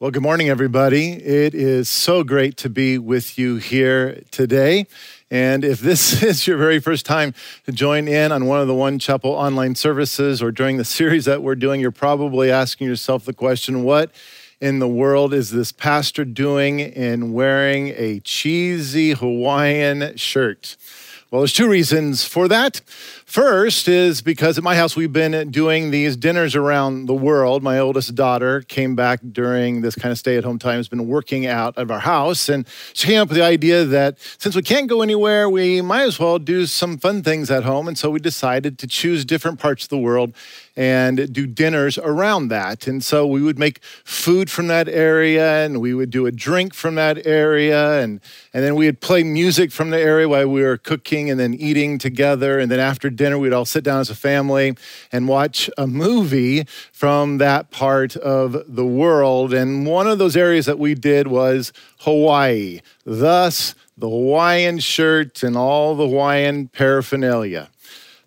Well, good morning, everybody. It is so great to be with you here today. And if this is your very first time to join in on one of the One Chapel online services or during the series that we're doing, you're probably asking yourself the question what in the world is this pastor doing in wearing a cheesy Hawaiian shirt? Well, there's two reasons for that. First is because at my house we've been doing these dinners around the world. My oldest daughter came back during this kind of stay at home time, has been working out of our house. And she came up with the idea that since we can't go anywhere, we might as well do some fun things at home. And so we decided to choose different parts of the world and do dinners around that. And so we would make food from that area and we would do a drink from that area. And, and then we would play music from the area while we were cooking and then eating together. And then after dinner, we'd all sit down as a family and watch a movie from that part of the world. And one of those areas that we did was Hawaii, thus, the Hawaiian shirt and all the Hawaiian paraphernalia.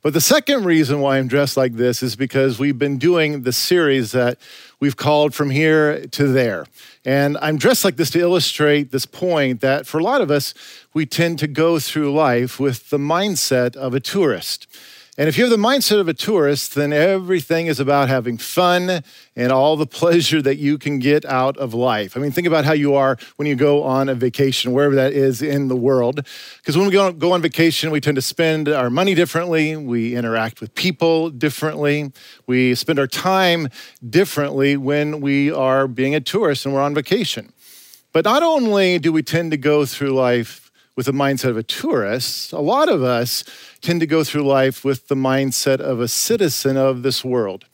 But the second reason why I'm dressed like this is because we've been doing the series that we've called From Here to There. And I'm dressed like this to illustrate this point that for a lot of us, we tend to go through life with the mindset of a tourist. And if you have the mindset of a tourist, then everything is about having fun and all the pleasure that you can get out of life. I mean, think about how you are when you go on a vacation, wherever that is in the world. Because when we go, on vacation, we tend to spend our money differently, we interact with people differently, we spend our time differently when we are being a tourist and we're on vacation. But not only do we tend to go through life with the mindset of a tourist, a lot of us tend to go through life with the mindset of a citizen of this world.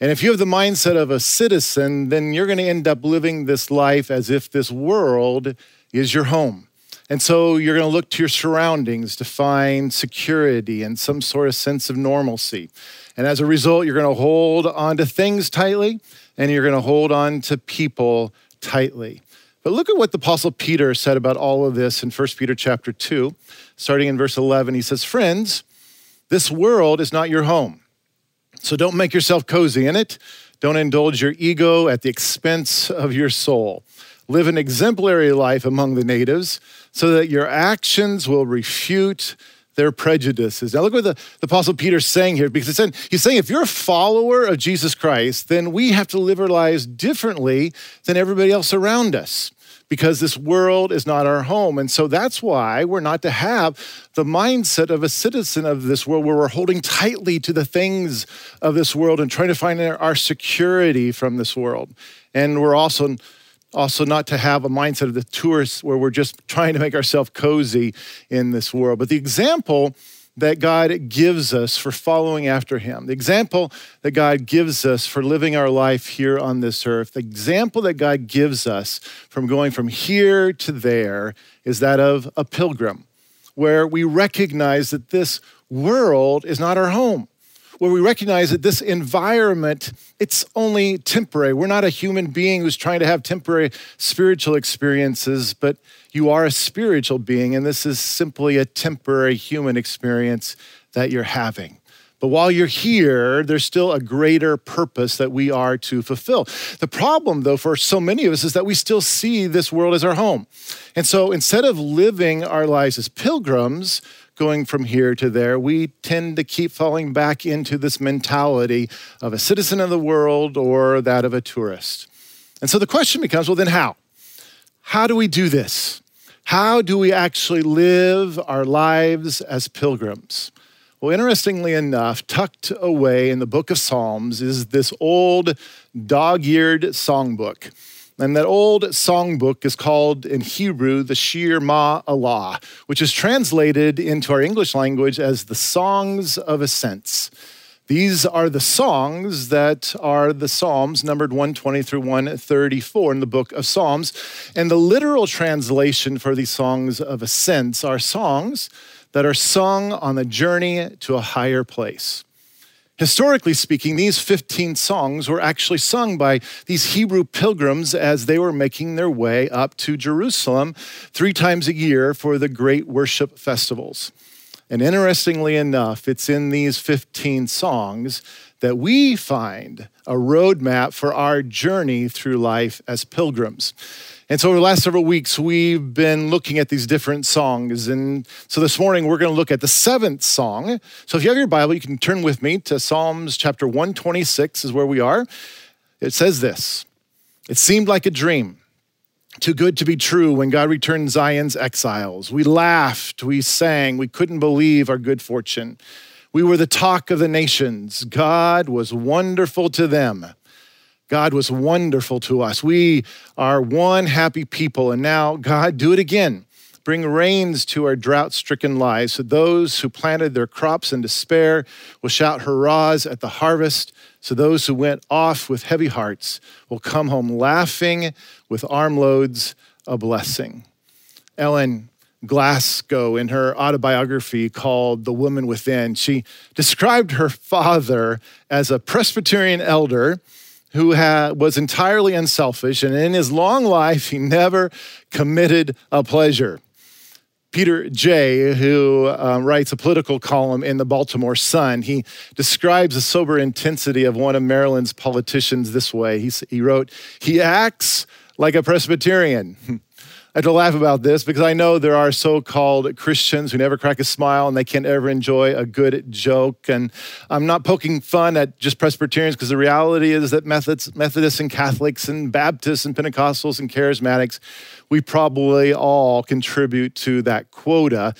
And if you have the mindset of a citizen, then you're going to end up living this life as if this world is your home. And so you're going to look to your surroundings to find security and some sort of sense of normalcy. And as a result, you're going to hold on to things tightly and you're going to hold on to people tightly. But look at what the apostle Peter said about all of this in 1 Peter chapter 2, starting in verse 11. He says, "Friends, this world is not your home. So don't make yourself cozy in it. Don't indulge your ego at the expense of your soul. Live an exemplary life among the natives so that your actions will refute their prejudices. Now, look what the, the Apostle Peter's saying here, because saying, he's saying if you're a follower of Jesus Christ, then we have to live our lives differently than everybody else around us because this world is not our home. And so that's why we're not to have the mindset of a citizen of this world where we're holding tightly to the things of this world and trying to find our security from this world. And we're also also not to have a mindset of the tourists where we're just trying to make ourselves cozy in this world. But the example that God gives us for following after Him, the example that God gives us for living our life here on this earth, the example that God gives us from going from here to there is that of a pilgrim, where we recognize that this world is not our home where we recognize that this environment it's only temporary we're not a human being who's trying to have temporary spiritual experiences but you are a spiritual being and this is simply a temporary human experience that you're having but while you're here, there's still a greater purpose that we are to fulfill. The problem, though, for so many of us is that we still see this world as our home. And so instead of living our lives as pilgrims, going from here to there, we tend to keep falling back into this mentality of a citizen of the world or that of a tourist. And so the question becomes well, then how? How do we do this? How do we actually live our lives as pilgrims? Well, interestingly enough, tucked away in the book of Psalms is this old dog eared songbook. And that old songbook is called in Hebrew the Shir Ma'alah, which is translated into our English language as the Songs of Ascents. These are the songs that are the Psalms, numbered 120 through 134 in the book of Psalms. And the literal translation for these songs of ascents are songs that are sung on the journey to a higher place. Historically speaking, these 15 songs were actually sung by these Hebrew pilgrims as they were making their way up to Jerusalem three times a year for the great worship festivals. And interestingly enough, it's in these 15 songs that we find a roadmap for our journey through life as pilgrims. And so, over the last several weeks, we've been looking at these different songs. And so, this morning, we're going to look at the seventh song. So, if you have your Bible, you can turn with me to Psalms chapter 126, is where we are. It says this It seemed like a dream, too good to be true when God returned Zion's exiles. We laughed, we sang, we couldn't believe our good fortune. We were the talk of the nations. God was wonderful to them. God was wonderful to us. We are one happy people. And now, God, do it again. Bring rains to our drought stricken lives. So those who planted their crops in despair will shout hurrahs at the harvest. So those who went off with heavy hearts will come home laughing with armloads of blessing. Ellen Glasgow, in her autobiography called The Woman Within, she described her father as a Presbyterian elder who was entirely unselfish, and in his long life, he never committed a pleasure. Peter Jay, who um, writes a political column in the Baltimore Sun, he describes the sober intensity of one of Maryland's politicians this way. He, he wrote, He acts like a Presbyterian. I have to laugh about this because I know there are so called Christians who never crack a smile and they can't ever enjoy a good joke. And I'm not poking fun at just Presbyterians because the reality is that Methodists, Methodists and Catholics and Baptists and Pentecostals and Charismatics, we probably all contribute to that quota.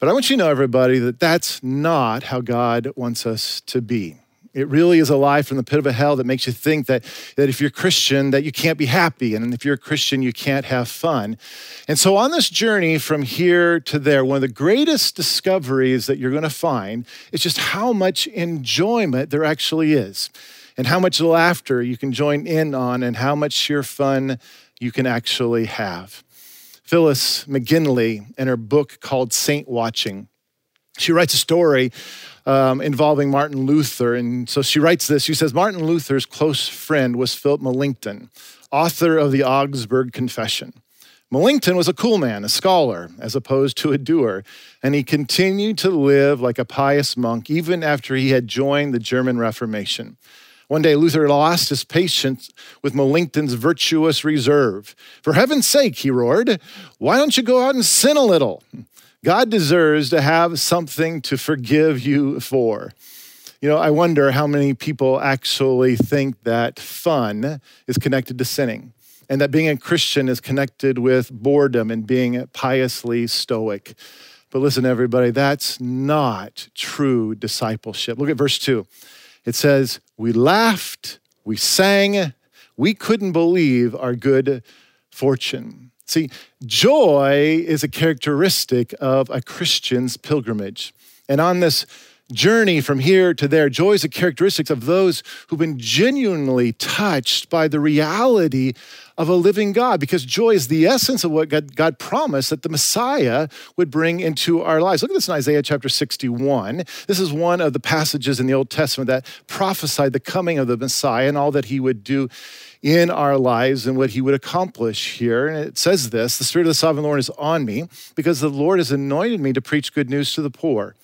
But I want you to know, everybody, that that's not how God wants us to be. It really is a lie from the pit of a hell that makes you think that, that if you're Christian, that you can't be happy. And if you're a Christian, you can't have fun. And so on this journey from here to there, one of the greatest discoveries that you're going to find is just how much enjoyment there actually is and how much laughter you can join in on and how much sheer fun you can actually have. Phyllis McGinley, in her book called Saint Watching, she writes a story um, involving Martin Luther. And so she writes this. She says, Martin Luther's close friend was Philip Melanchthon, author of the Augsburg Confession. Melanchthon was a cool man, a scholar, as opposed to a doer, and he continued to live like a pious monk even after he had joined the German Reformation. One day, Luther lost his patience with Melanchthon's virtuous reserve. For heaven's sake, he roared, why don't you go out and sin a little? God deserves to have something to forgive you for. You know, I wonder how many people actually think that fun is connected to sinning and that being a Christian is connected with boredom and being piously stoic. But listen, everybody, that's not true discipleship. Look at verse 2. It says, We laughed, we sang, we couldn't believe our good fortune. See, joy is a characteristic of a Christian's pilgrimage. And on this journey from here to there, joy is a characteristic of those who've been genuinely touched by the reality of a living God, because joy is the essence of what God, God, promised that the Messiah would bring into our lives. Look at this in Isaiah chapter 61. This is one of the passages in the Old Testament that prophesied the coming of the Messiah and all that he would do in our lives and what he would accomplish here. And it says this The Spirit of the Sovereign Lord is on me because the Lord has anointed me to preach good news to the poor.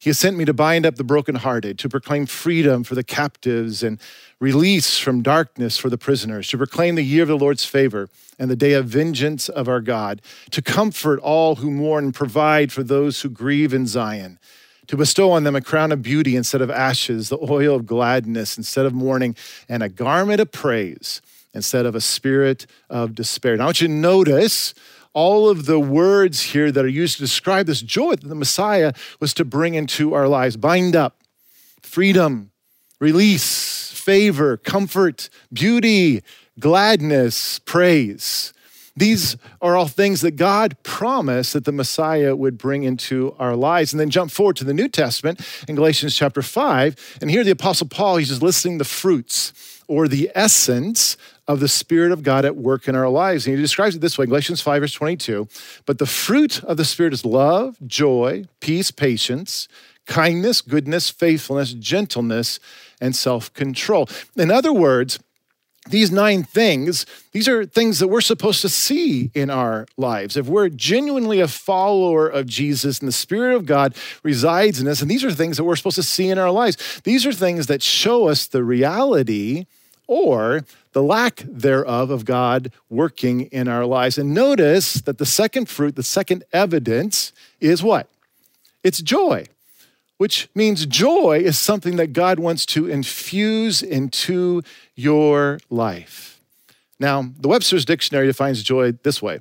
He has sent me to bind up the brokenhearted, to proclaim freedom for the captives and release from darkness for the prisoners, to proclaim the year of the Lord's favor and the day of vengeance of our God, to comfort all who mourn and provide for those who grieve in Zion to bestow on them a crown of beauty instead of ashes, the oil of gladness instead of mourning, and a garment of praise instead of a spirit of despair. Now, I want you to notice all of the words here that are used to describe this joy that the Messiah was to bring into our lives bind up, freedom, release, favor, comfort, beauty, gladness, praise. These are all things that God promised that the Messiah would bring into our lives. And then jump forward to the New Testament in Galatians chapter 5. And here the Apostle Paul, he's just listing the fruits or the essence of the Spirit of God at work in our lives. And he describes it this way Galatians 5, verse 22. But the fruit of the Spirit is love, joy, peace, patience, kindness, goodness, faithfulness, gentleness, and self control. In other words, these nine things, these are things that we're supposed to see in our lives. If we're genuinely a follower of Jesus and the Spirit of God resides in us, and these are things that we're supposed to see in our lives, these are things that show us the reality or the lack thereof of God working in our lives. And notice that the second fruit, the second evidence is what? It's joy which means joy is something that God wants to infuse into your life. Now, the Webster's Dictionary defines joy this way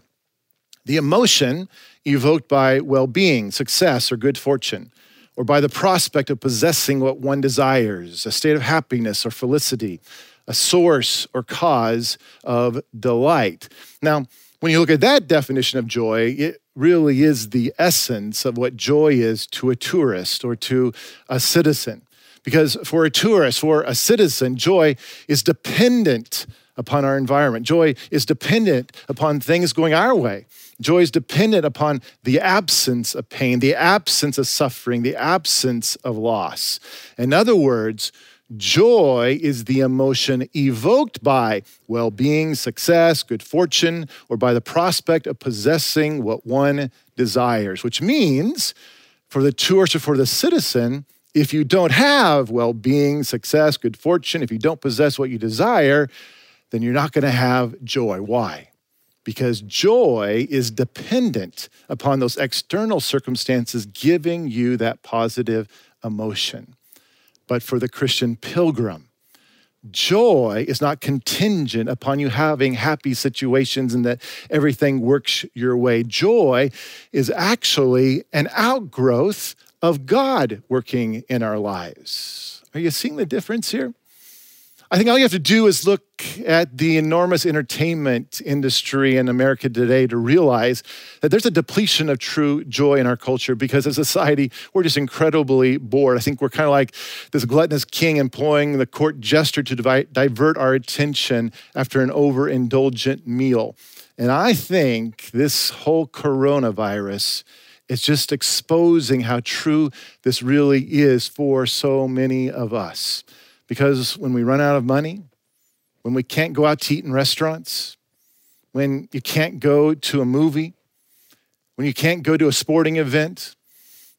the emotion evoked by well being, success, or good fortune, or by the prospect of possessing what one desires, a state of happiness or felicity, a source or cause of delight. Now, when you look at that definition of joy, it really is the essence of what joy is to a tourist or to a citizen. Because for a tourist, for a citizen, joy is dependent upon our environment. Joy is dependent upon things going our way. Joy is dependent upon the absence of pain, the absence of suffering, the absence of loss. In other words, Joy is the emotion evoked by well being, success, good fortune, or by the prospect of possessing what one desires, which means for the tourist or for the citizen, if you don't have well being, success, good fortune, if you don't possess what you desire, then you're not going to have joy. Why? Because joy is dependent upon those external circumstances giving you that positive emotion but for the Christian pilgrim. Joy is not contingent upon you having happy situations and that everything works your way. Joy is actually an outgrowth of God working in our lives. Are you seeing the difference here? I think all you have to do is look at the enormous entertainment industry in America today to realize that there's a depletion of true joy in our culture because as a society, we're just incredibly bored. I think we're kind of like this gluttonous king employing the court jester to divert our attention after an overindulgent meal. And I think this whole coronavirus is just exposing how true this really is for so many of us. Because when we run out of money, when we can't go out to eat in restaurants, when you can't go to a movie, when you can't go to a sporting event,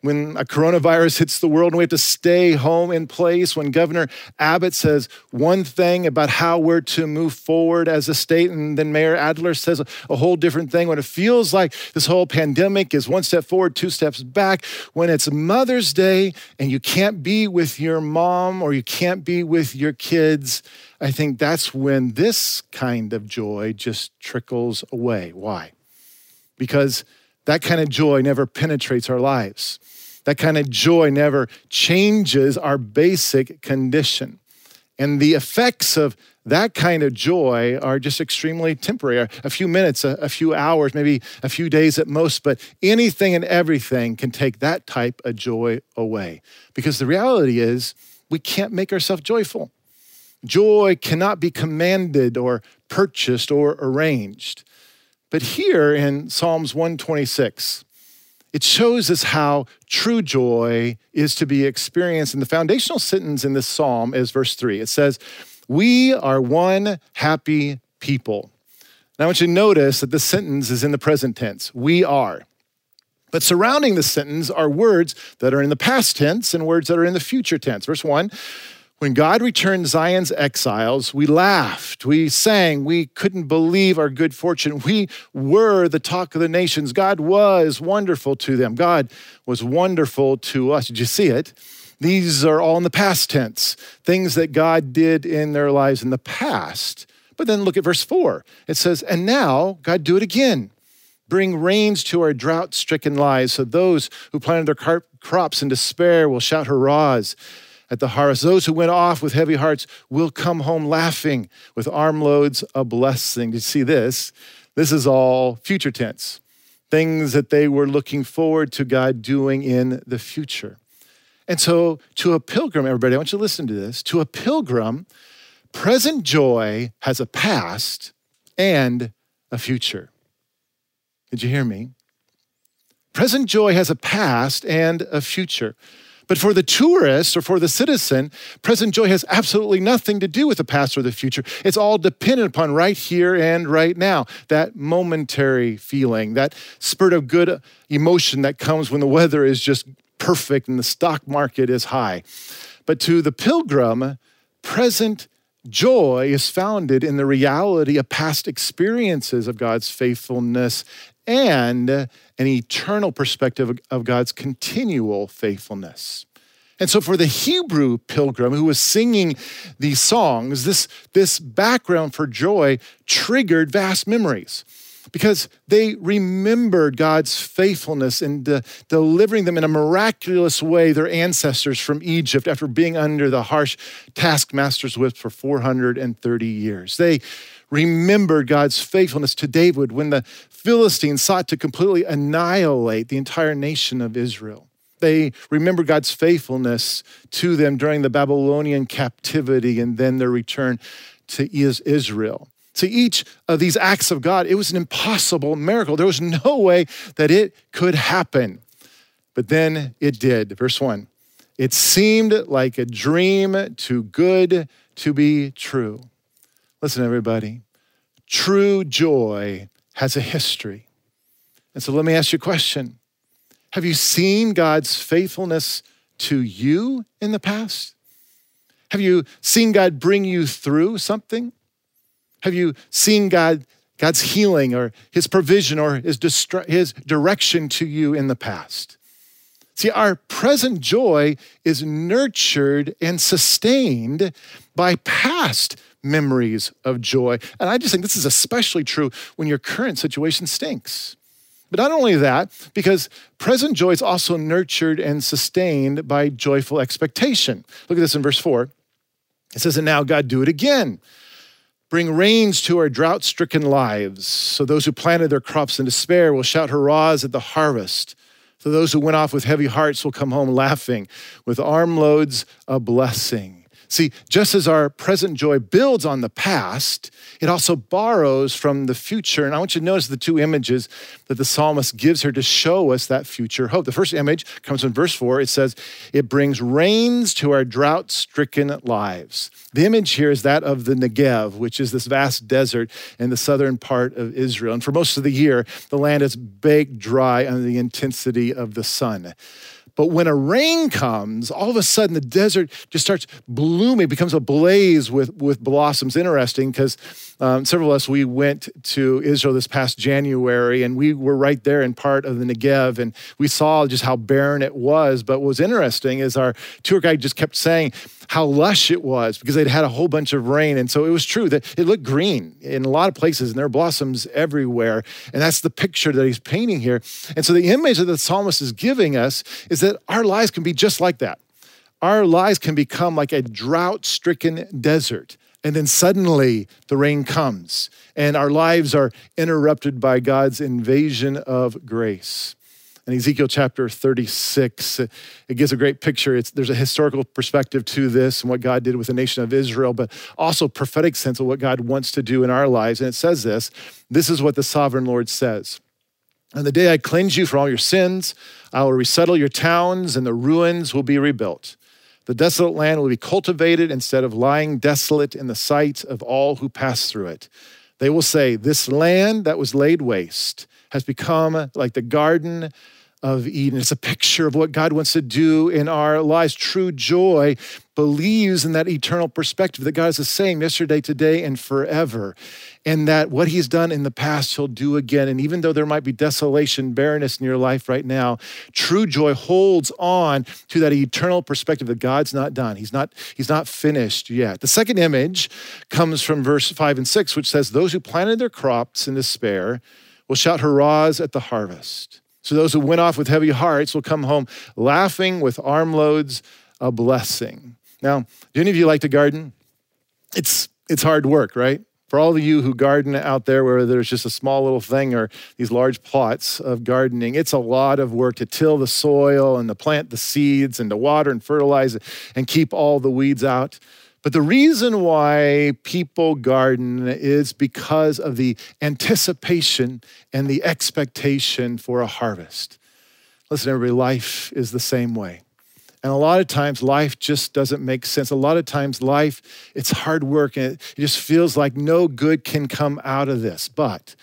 when a coronavirus hits the world and we have to stay home in place, when Governor Abbott says one thing about how we're to move forward as a state, and then Mayor Adler says a, a, whole different thing, when it feels like this whole pandemic is one step forward, two steps back, when it's Mother's Day and you can't be with your mom or you can't be with your kids, I think that's when this kind of joy just trickles away. Why? Because that kind of joy never penetrates our lives. That kind of joy never changes our basic condition. And the effects of that kind of joy are just extremely temporary a few minutes, a, a, few hours, maybe a few days at most. But anything and everything can take that type of joy away. Because the reality is, we can't make ourselves joyful. Joy cannot be commanded or purchased or arranged. But here in Psalms 126, it shows us how true joy is to be experienced. And the foundational sentence in this psalm is verse three. It says, We are one happy people. Now, I want you to notice that the sentence is in the present tense. We are. But surrounding the sentence are words that are in the past tense and words that are in the future tense. Verse one, when God returned Zion's exiles, we laughed, we sang, we couldn't believe our good fortune. We were the talk of the nations. God was wonderful to them. God was wonderful to us. Did you see it? These are all in the past tense, things that God did in their lives in the past. But then look at verse 4. It says, And now, God, do it again. Bring rains to our drought stricken lives, so those who planted their crops in despair will shout hurrahs at the harvest. Those who went off with heavy hearts will come home laughing with armloads of blessing. Did you see this? This is all future tense, things that they were looking forward to God doing in the future. And so, to a pilgrim, everybody, I want you to listen to this. To a pilgrim, present joy has a past and a future. Did you hear me? Present joy has a past and a future. But for the tourist or for the citizen, present joy has absolutely nothing to do with the past or the future. It's all dependent upon right here and right now. That momentary feeling, that spurt of good emotion that comes when the weather is just perfect and the stock market is high. But to the pilgrim, present joy is founded in the reality of past experiences of God's faithfulness and an eternal perspective of God's continual faithfulness. And so, for the Hebrew pilgrim who was singing these songs, this, this background for joy triggered vast memories because they remembered God's faithfulness in de- delivering them in a miraculous way, their ancestors from Egypt, after being under the harsh taskmaster's whip for 430 years. They remembered God's faithfulness to David when the Philistines sought to completely annihilate the entire nation of Israel. They remember God's faithfulness to them during the Babylonian captivity and then their return to Israel. To each of these acts of God, it was an impossible miracle. There was no way that it could happen. But then it did. Verse 1 It seemed like a dream too good to be true. Listen, everybody, true joy has a history. And so let me ask you a question Have you seen God's faithfulness to you in the past? Have you seen God bring you through something? Have you seen God, God's healing or his provision or his, his direction to you in the past? See, our present joy is nurtured and sustained by past memories of joy. And I just think this is especially true when your current situation stinks. But not only that, because present joy is also nurtured and sustained by joyful expectation. Look at this in verse 4. It says, And now God do it again. Bring rains to our drought stricken lives. So those who planted their crops in despair will shout hurrahs at the harvest. So those who went off with heavy hearts will come home laughing, with armloads of blessing. See, just as our present joy builds on the past, it also borrows from the future. And I want you to notice the two images that the psalmist gives her to show us that future hope. The first image comes from verse 4. It says, It brings rains to our drought stricken lives. The image here is that of the Negev, which is this vast desert in the southern part of Israel. And for most of the year, the land is baked dry under the intensity of the sun. But when a rain comes, all of a sudden the desert just starts blooming, becomes ablaze with, with blossoms. Interesting because um, several of us, we went to Israel this past January and we were right there in part of the Negev and we saw just how barren it was. But what was interesting is our tour guide just kept saying, how lush it was because they'd had a whole bunch of rain. And so it was true that it looked green in a lot of places and there are blossoms everywhere. And that's the picture that he's painting here. And so the image that the psalmist is giving us is that our lives can be just like that. Our lives can become like a drought stricken desert. And then suddenly the rain comes, and our lives are interrupted by God's invasion of grace in Ezekiel chapter 36. It gives a great picture. It's, there's a historical perspective to this and what God did with the nation of Israel, but also prophetic sense of what God wants to do in our lives. And it says this this is what the sovereign Lord says. On the day I cleanse you from all your sins, I will resettle your towns, and the ruins will be rebuilt. The desolate land will be cultivated instead of lying desolate in the sight of all who pass through it. They will say, This land that was laid waste has become like the garden of Eden. It's a picture of what God wants to do in our lives. True joy believes in that eternal perspective that God is the same yesterday, today, and forever. And that what He's done in the past, He'll do again. And even though there might be desolation, barrenness in your life right now, true joy holds on to that eternal perspective that God's not done. He's not, he's not finished yet. The second image comes from verse five and six, which says, Those who planted their crops in despair will shout hurrahs at the harvest. So those who went off with heavy hearts will come home laughing with armloads of blessing. Now, do any of you like to garden? It's it's hard work, right? For all of you who garden out there where there's just a small little thing or these large plots of gardening, it's a lot of work to till the soil and to plant the seeds and to water and fertilize and keep all the weeds out. But the reason why people garden is because of the anticipation and the expectation for a harvest. Listen, everybody, life is the same way. And a lot of times life just doesn't make sense. A lot of times life, it's hard work and it just feels like no good can come out of this. But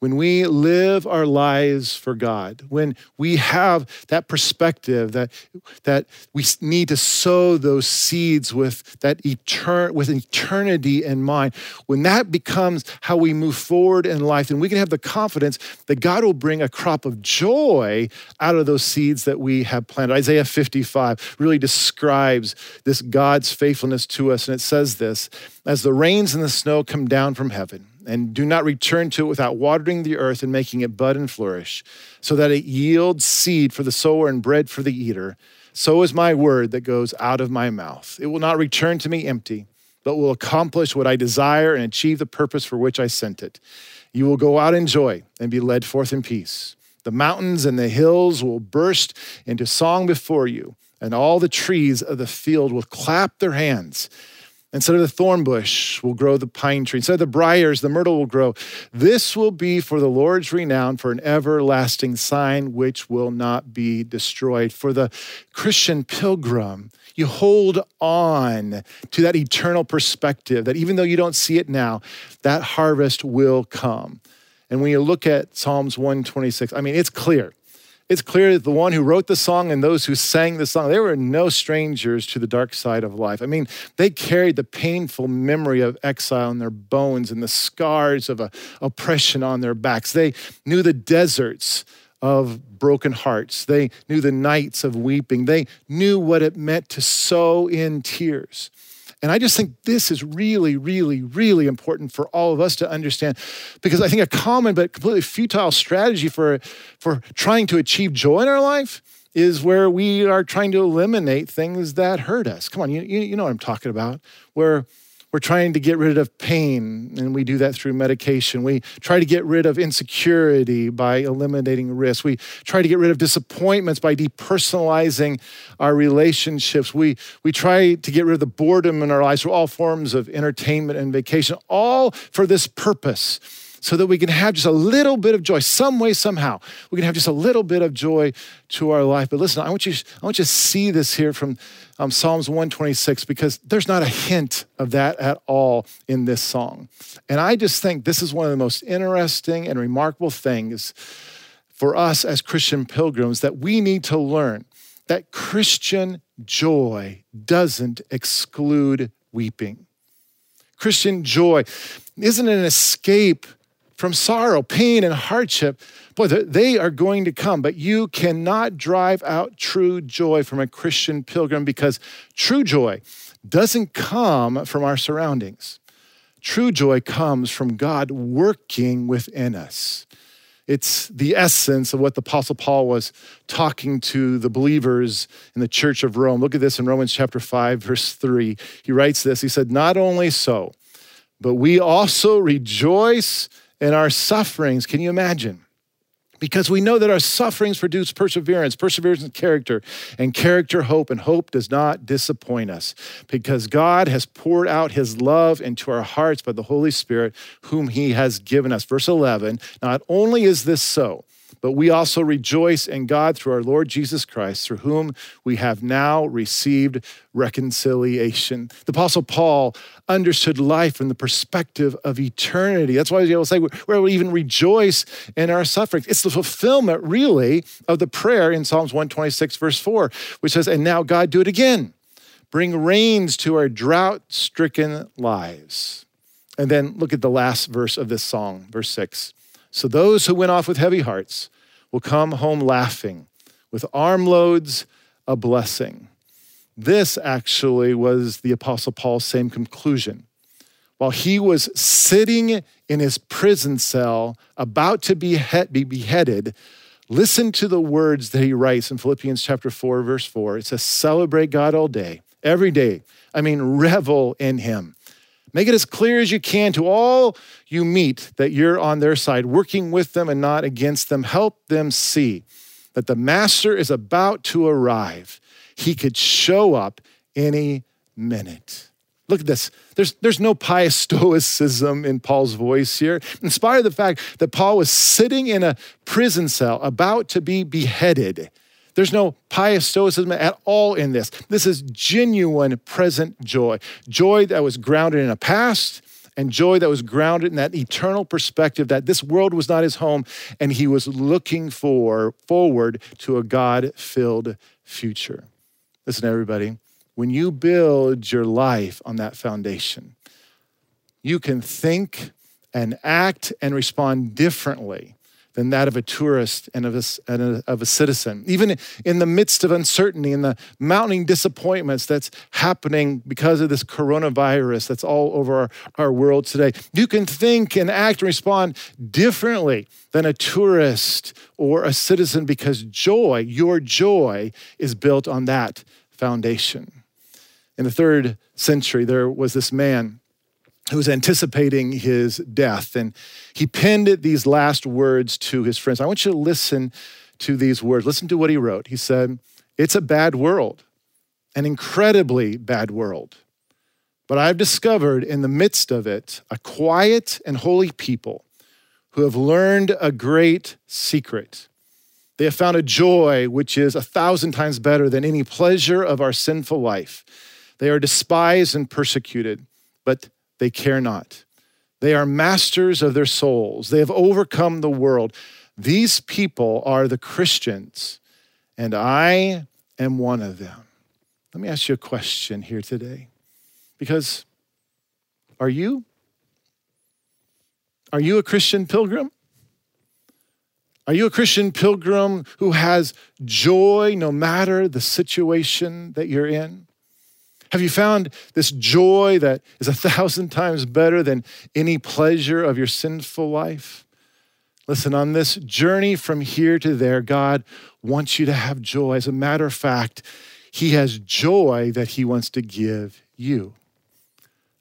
when we live our lives for God, when we have that perspective that, that we need to sow those seeds with that etern- with eternity in mind, when that becomes how we move forward in life, then we can have the confidence that God will bring a crop of joy out of those seeds that we have planted. Isaiah 55 really describes this God's faithfulness to us, and it says this as the rains and the snow come down from heaven and do not return to it without watering the earth and making it bud and flourish, so that it yields seed for the sower and bread for the eater. So is my word that goes out of my mouth. It will not return to me empty, but will accomplish what I desire and achieve the purpose for which I sent it. You will go out in joy and be led forth in peace. The mountains and the hills will burst into song before you, and all the trees of the field will clap their hands. Instead of the thorn bush will grow the pine tree. Instead of the briars, the myrtle will grow. This will be for the Lord's renown, for an everlasting sign which will not be destroyed. For the Christian pilgrim, you hold on to that eternal perspective that even though you don't see it now, that harvest will come. And when you look at Psalms 126, I mean, it's clear it's clear that the one who wrote the song and those who sang the song, they were no strangers to the dark side of life. I mean, they carried the painful memory of exile in their bones and the scars of a, oppression on their backs. They knew the deserts of broken hearts. They knew the nights of weeping. They knew what it meant to sow in tears. And I just think this is really, really, really important for all of us to understand because I think a common but completely futile strategy for, for trying to achieve joy in our life is where we are trying to eliminate things that hurt us. Come on, you, you, know what I'm talking about. Where we're trying to get rid of pain, and we do that through medication. We try to get rid of insecurity by eliminating risk. We try to get rid of disappointments by depersonalizing our relationships. We, we try to get rid of the boredom in our lives through all forms of entertainment and vacation, all for this purpose so that we can have just a little bit of joy, some way, somehow. We can have just a little bit of joy to our life. But listen, I want you, I want you to see this here from um, Psalms 126 because there's not a hint of that at all in this song. And I just think this is one of the most interesting and remarkable things for us as Christian pilgrims that we need to learn that Christian joy doesn't exclude weeping. Christian joy isn't an escape from sorrow, pain, and hardship, boy, they are going to come. But you cannot drive out true joy from a Christian pilgrim because true joy doesn't come from our surroundings. True joy comes from God working within us. It's the essence of what the Apostle Paul was talking to the believers in the church of Rome. Look at this in Romans chapter 5, verse 3. He writes this He said, Not only so, but we also rejoice in our sufferings. Can you imagine? Because we know that our sufferings produce perseverance, perseverance and character, and character hope, and hope does not disappoint us. Because God has poured out his love into our hearts by the Holy Spirit, whom he has given us. Verse 11 Not only is this so, but we also rejoice in God through our Lord Jesus Christ, through whom we have now received reconciliation. The Apostle Paul understood life from the perspective of eternity. That's why he'll say we'll even rejoice in our sufferings. It's the fulfillment, really, of the prayer in Psalms 126, verse 4, which says, And now God, do it again. Bring rains to our drought stricken lives. And then look at the last verse of this song, verse 6. So those who went off with heavy hearts will come home laughing, with armloads a blessing. This actually was the Apostle Paul's same conclusion. While he was sitting in his prison cell, about to be, be beheaded, listen to the words that he writes in Philippians chapter 4, verse 4. It says, Celebrate God all day, every day. I mean, revel in him. Make it as clear as you can to all you meet that you're on their side, working with them and not against them. Help them see that the master is about to arrive. He could show up any minute. Look at this. There's, there's no pious stoicism in Paul's voice here. In spite of the fact that Paul was sitting in a prison cell about to be beheaded, There's no pious stoicism at all in this. This is genuine present joy. Joy that was grounded in a past and joy that was grounded in that eternal perspective that this world was not his home and he was looking for forward to a God-filled future. Listen everybody, when you build your life on that foundation, you can think and act and respond differently than that of a tourist and of a, and a, of a citizen. Even in the midst of uncertainty and the mounting disappointments that's happening because of this coronavirus that's all over our, our world today, you can think and act and respond differently than a tourist or a citizen because joy, your joy, is built on that foundation. In the third century, there was this man who was anticipating his death. And he penned these last words to his friends. I want you to listen to these words. Listen to what he wrote. He said, It's a bad world, an incredibly bad world. But I've discovered in the midst of it a quiet and holy people who have learned a great secret. They have found a joy which is a thousand times better than any pleasure of our sinful life. They are despised and persecuted, but they care not. They are masters of their souls. They have overcome the world. These people are the Christians, and I am one of them. Let me ask you a question here today. Because are you? Are you a Christian pilgrim? Are you a Christian pilgrim who has joy no matter the situation that you're in? Have you found this joy that is a thousand times better than any pleasure of your sinful life? Listen, on this journey from here to there, God wants you to have joy. As a matter of fact, He has joy that He wants to give you.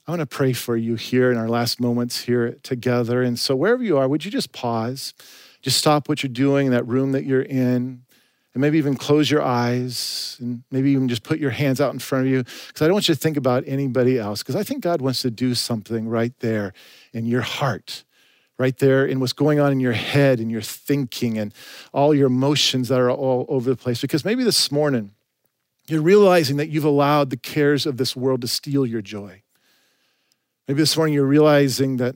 I want to pray for you here in our last moments here together. And so, wherever you are, would you just pause? Just stop what you're doing in that room that you're in and maybe even close your eyes and maybe even just put your hands out in front of you because I don't want you to think about anybody else because I think God wants to do something right there in your heart, right there in what's going on in your head and your thinking and all your emotions that are all over the place. Because maybe this morning you're realizing that you've allowed the cares of this world to steal your joy. Maybe this morning you're realizing that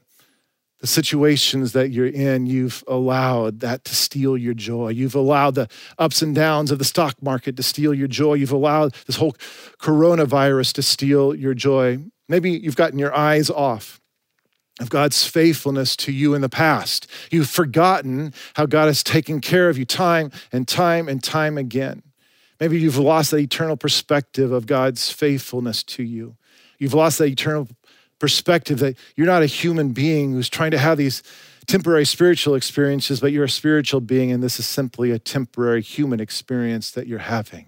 the situations that you're in, you've allowed that to steal your joy. You've allowed the ups and downs of the stock market to steal your joy. You've allowed this whole coronavirus to steal your joy. Maybe you've gotten your eyes off of God's faithfulness to you in the past. You've forgotten how God has taken care of you time and time and time again. Maybe you've lost that eternal perspective of God's faithfulness to you. You've lost that eternal perspective that you're not a human being who's trying to have these temporary spiritual experiences, but you're a spiritual being, and this is simply a temporary human experience that you're having.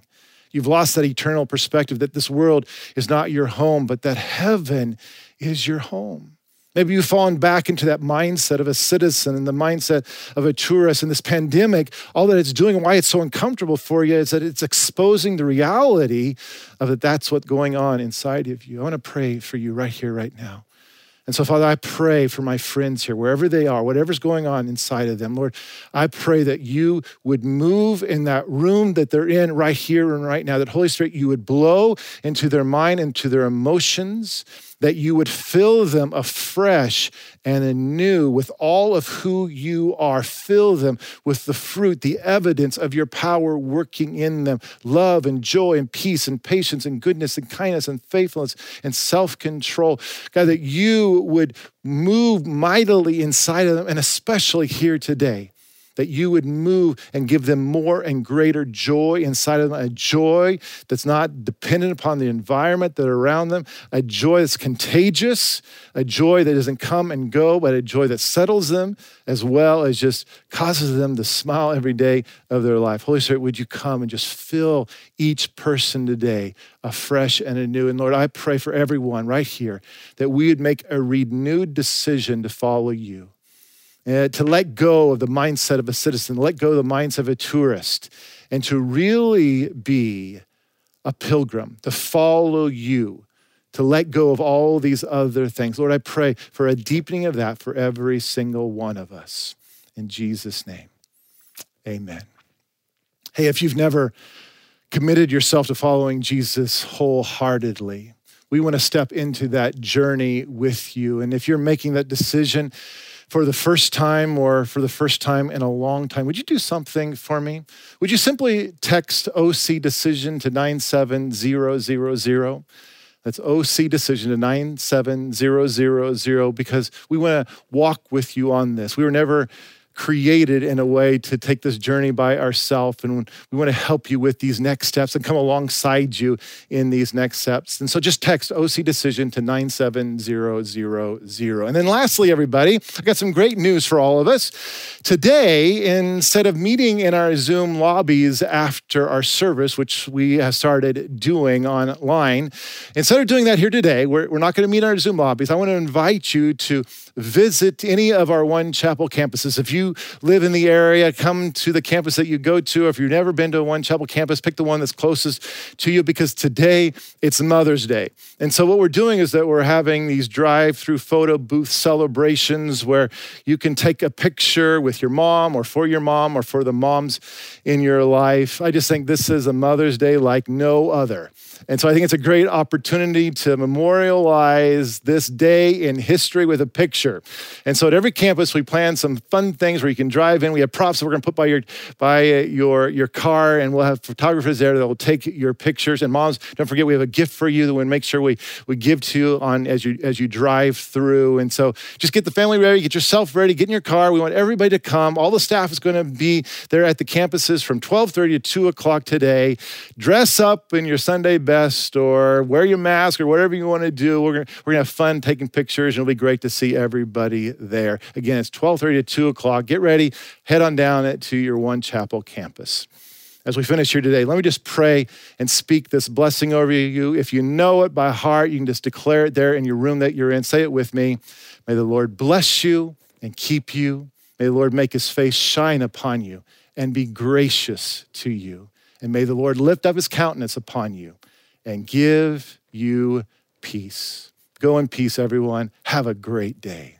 You've lost that eternal perspective that this world is not your home, but that heaven is your home. Maybe you've fallen back into that mindset of a citizen and the mindset of a tourist. And this pandemic, all that it's doing and why it's so uncomfortable for you is that it's exposing the reality of that that's what's going on inside of you. I want to pray for you right here, right now. And so, Father, I pray for my friends here, wherever they are, whatever's going on inside of them. Lord, I pray that you would move in that room that they're in right here and right now, that Holy Spirit, you would blow into their mind, into their emotions, that you would fill them afresh and anew with all of who you are. Fill them with the fruit, the evidence of your power working in them love and joy and peace and patience and goodness and kindness and faithfulness and self control. God, that you would move mightily inside of them and especially here today that you would move and give them more and greater joy inside of them, a joy that's not dependent upon the environment that around them, a joy that's contagious, a joy that doesn't come and go, but a joy that settles them as well as just causes them to smile every day of their life. Holy Spirit, would you come and just fill each person today afresh and anew? And Lord, I pray for everyone right here that we would make a renewed decision to follow you uh, to let go of the mindset of a citizen, let go of the mindset of a tourist, and to really be a pilgrim, to follow you, to let go of all these other things. Lord, I pray for a deepening of that for every single one of us. In Jesus' name, amen. Hey, if you've never committed yourself to following Jesus wholeheartedly, we want to step into that journey with you. And if you're making that decision for the first time or for the first time in a long time, would you do something for me? Would you simply text OC decision to 97000? That's OC decision to 97000 because we want to walk with you on this. We were never created in a way to take this journey by ourselves. And we want to help you with these next steps and come alongside you in these next steps. And so just text OC Decision to 97000. And then lastly, everybody, I got some great news for all of us. Today, instead of meeting in our Zoom lobbies after our service, which we have started doing online, instead of doing that here today, we're, we're not going to meet in our Zoom lobbies. I want to invite you to visit any of our One Chapel campuses. If you live in the area, come to the campus that you go to. If you've never been to a One Chapel campus, pick the one that's closest to you because today it's Mother's Day. And so, what we're doing is that we're having these drive through photo booth celebrations where you can take a picture with your mom or for your mom or for the moms in your life. I just think this is a Mother's Day like no other. And so I think it's a great opportunity to memorialize this day in history with a picture. And so at every campus, we plan some fun things where you can drive in. We have props that we're going to put by your by your your car, and we'll have photographers there that will take your pictures. And moms, don't forget we have a gift for you that we make sure we we give to you on as you as you drive through. And so just get the family ready, get yourself ready, get in your car. We want everybody to come. All the staff is going to be there at the campuses from 12:30 to 2 o'clock today. Dress up in your Sunday best best or wear your mask or whatever you want to do. We're going we're gonna have fun taking pictures and it'll be great to see everybody there. Again, it's 1230 to 2 o'clock. Get ready, head on down to your One Chapel campus. As we finish here today, let me just pray and speak this blessing over you. If you know it by heart, you can just declare it there in your room that you're in. Say it with me. May the Lord bless you and keep you. May the Lord make his face shine upon you and be gracious to you. And may the Lord lift up his countenance upon you and give you peace. Go in peace, everyone. Have a great day.